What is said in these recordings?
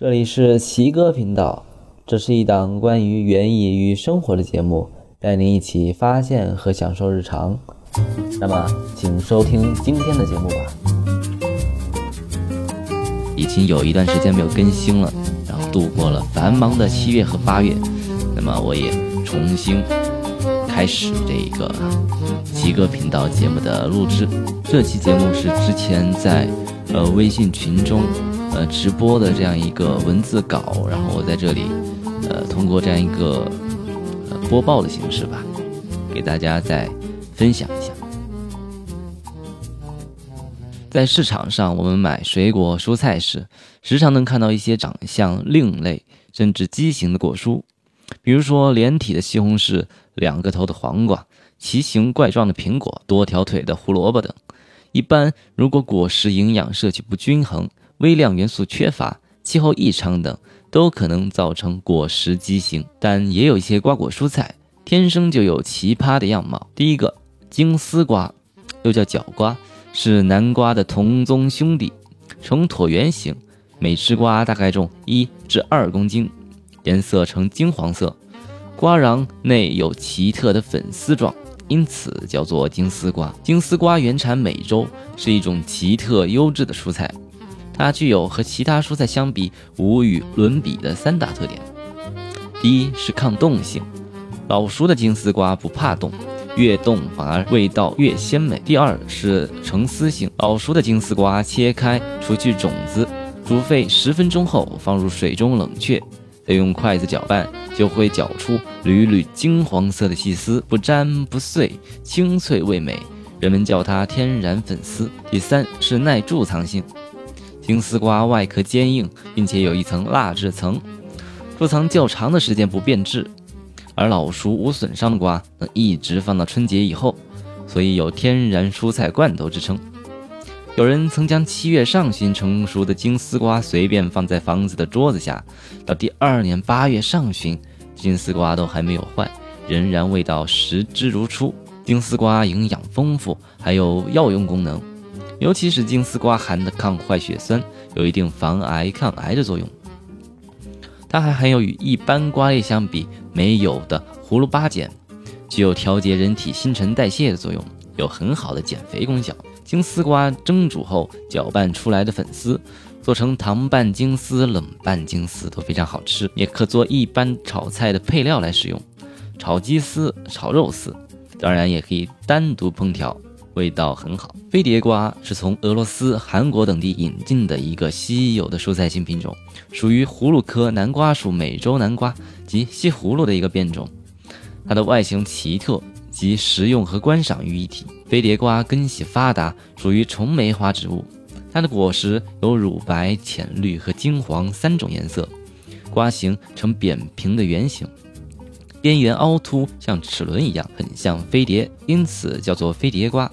这里是奇哥频道，这是一档关于园艺与生活的节目，带您一起发现和享受日常。那么，请收听今天的节目吧。已经有一段时间没有更新了，然后度过了繁忙的七月和八月，那么我也重新开始这个奇哥频道节目的录制。这期节目是之前在呃微信群中。呃，直播的这样一个文字稿，然后我在这里，呃，通过这样一个呃播报的形式吧，给大家再分享一下。在市场上，我们买水果蔬菜时，时常能看到一些长相另类甚至畸形的果蔬，比如说连体的西红柿、两个头的黄瓜、奇形怪状的苹果、多条腿的胡萝卜等。一般，如果果实营养摄取不均衡，微量元素缺乏、气候异常等，都可能造成果实畸形。但也有一些瓜果蔬菜天生就有奇葩的样貌。第一个，金丝瓜，又叫角瓜，是南瓜的同宗兄弟，呈椭圆形，每只瓜大概重一至二公斤，颜色呈金黄色，瓜瓤内有奇特的粉丝状，因此叫做金丝瓜。金丝瓜原产美洲，是一种奇特优质的蔬菜。它具有和其他蔬菜相比无与伦比的三大特点：第一是抗冻性，老熟的金丝瓜不怕冻，越冻反而味道越鲜美；第二是成丝性，老熟的金丝瓜切开除去种子，煮沸十分钟后放入水中冷却，再用筷子搅拌，就会搅出缕缕金黄色的细丝，不粘不碎，清脆味美，人们叫它天然粉丝。第三是耐贮藏性。金丝瓜外壳坚硬，并且有一层蜡质层，贮藏较长的时间不变质。而老熟无损伤的瓜能一直放到春节以后，所以有天然蔬菜罐头之称。有人曾将七月上旬成熟的金丝瓜随便放在房子的桌子下，到第二年八月上旬，金丝瓜都还没有坏，仍然味道食之如初。金丝瓜营养丰富，还有药用功能。尤其是金丝瓜含的抗坏血酸，有一定防癌抗癌的作用。它还含有与一般瓜类相比没有的葫芦巴碱，具有调节人体新陈代谢的作用，有很好的减肥功效。金丝瓜蒸煮后搅拌出来的粉丝，做成糖拌金丝、冷拌金丝都非常好吃，也可做一般炒菜的配料来使用，炒鸡丝、炒肉丝，当然也可以单独烹调。味道很好。飞碟瓜是从俄罗斯、韩国等地引进的一个稀有的蔬菜新品种，属于葫芦科南瓜属美洲南瓜及西葫芦的一个变种。它的外形奇特，集食用和观赏于一体。飞碟瓜根系发达，属于重梅花植物。它的果实有乳白、浅绿和金黄三种颜色，瓜形呈扁平的圆形。边缘凹凸，像齿轮一样，很像飞碟，因此叫做飞碟瓜。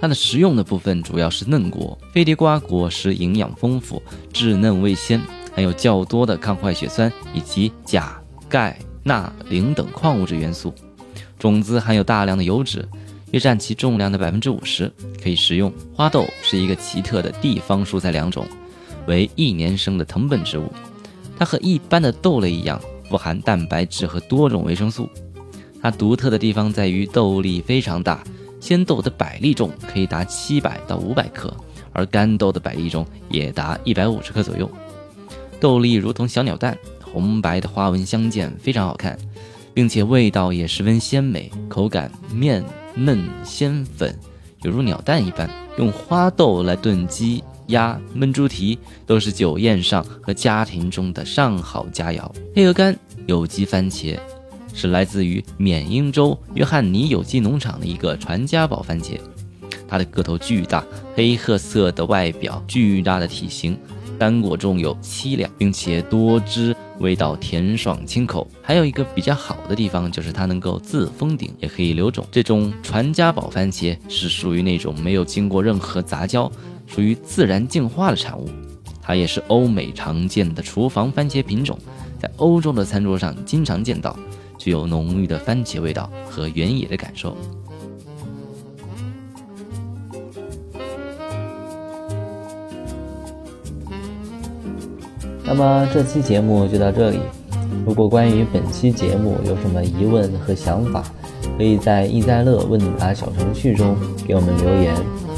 它的食用的部分主要是嫩果。飞碟瓜果实营养丰富，稚嫩味鲜，含有较多的抗坏血酸以及钾、钙、钠、磷等矿物质元素。种子含有大量的油脂，约占其重量的百分之五十，可以食用。花豆是一个奇特的地方蔬菜两种，为一年生的藤本植物。它和一般的豆类一样。富含蛋白质和多种维生素，它独特的地方在于豆粒非常大，鲜豆的百粒重可以达七百到五百克，而干豆的百粒重也达一百五十克左右。豆粒如同小鸟蛋，红白的花纹相间，非常好看，并且味道也十分鲜美，口感面嫩鲜粉，犹如鸟蛋一般。用花豆来炖鸡。鸭焖猪蹄都是酒宴上和家庭中的上好佳肴。黑鹅肝有机番茄是来自于缅因州约翰尼有机农场的一个传家宝番茄，它的个头巨大，黑褐色的外表，巨大的体型，干果重有七两，并且多汁，味道甜爽清口。还有一个比较好的地方就是它能够自封顶，也可以留种。这种传家宝番茄是属于那种没有经过任何杂交。属于自然进化的产物，它也是欧美常见的厨房番茄品种，在欧洲的餐桌上经常见到，具有浓郁的番茄味道和原野的感受。那么这期节目就到这里。如果关于本期节目有什么疑问和想法，可以在易在乐问答小程序中给我们留言。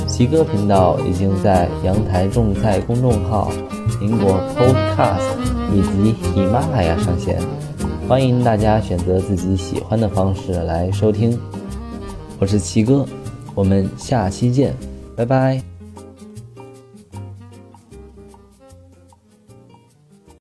奇哥频道已经在阳台种菜公众号、苹果 Podcast 以及喜马拉雅上线，欢迎大家选择自己喜欢的方式来收听。我是奇哥，我们下期见，拜拜。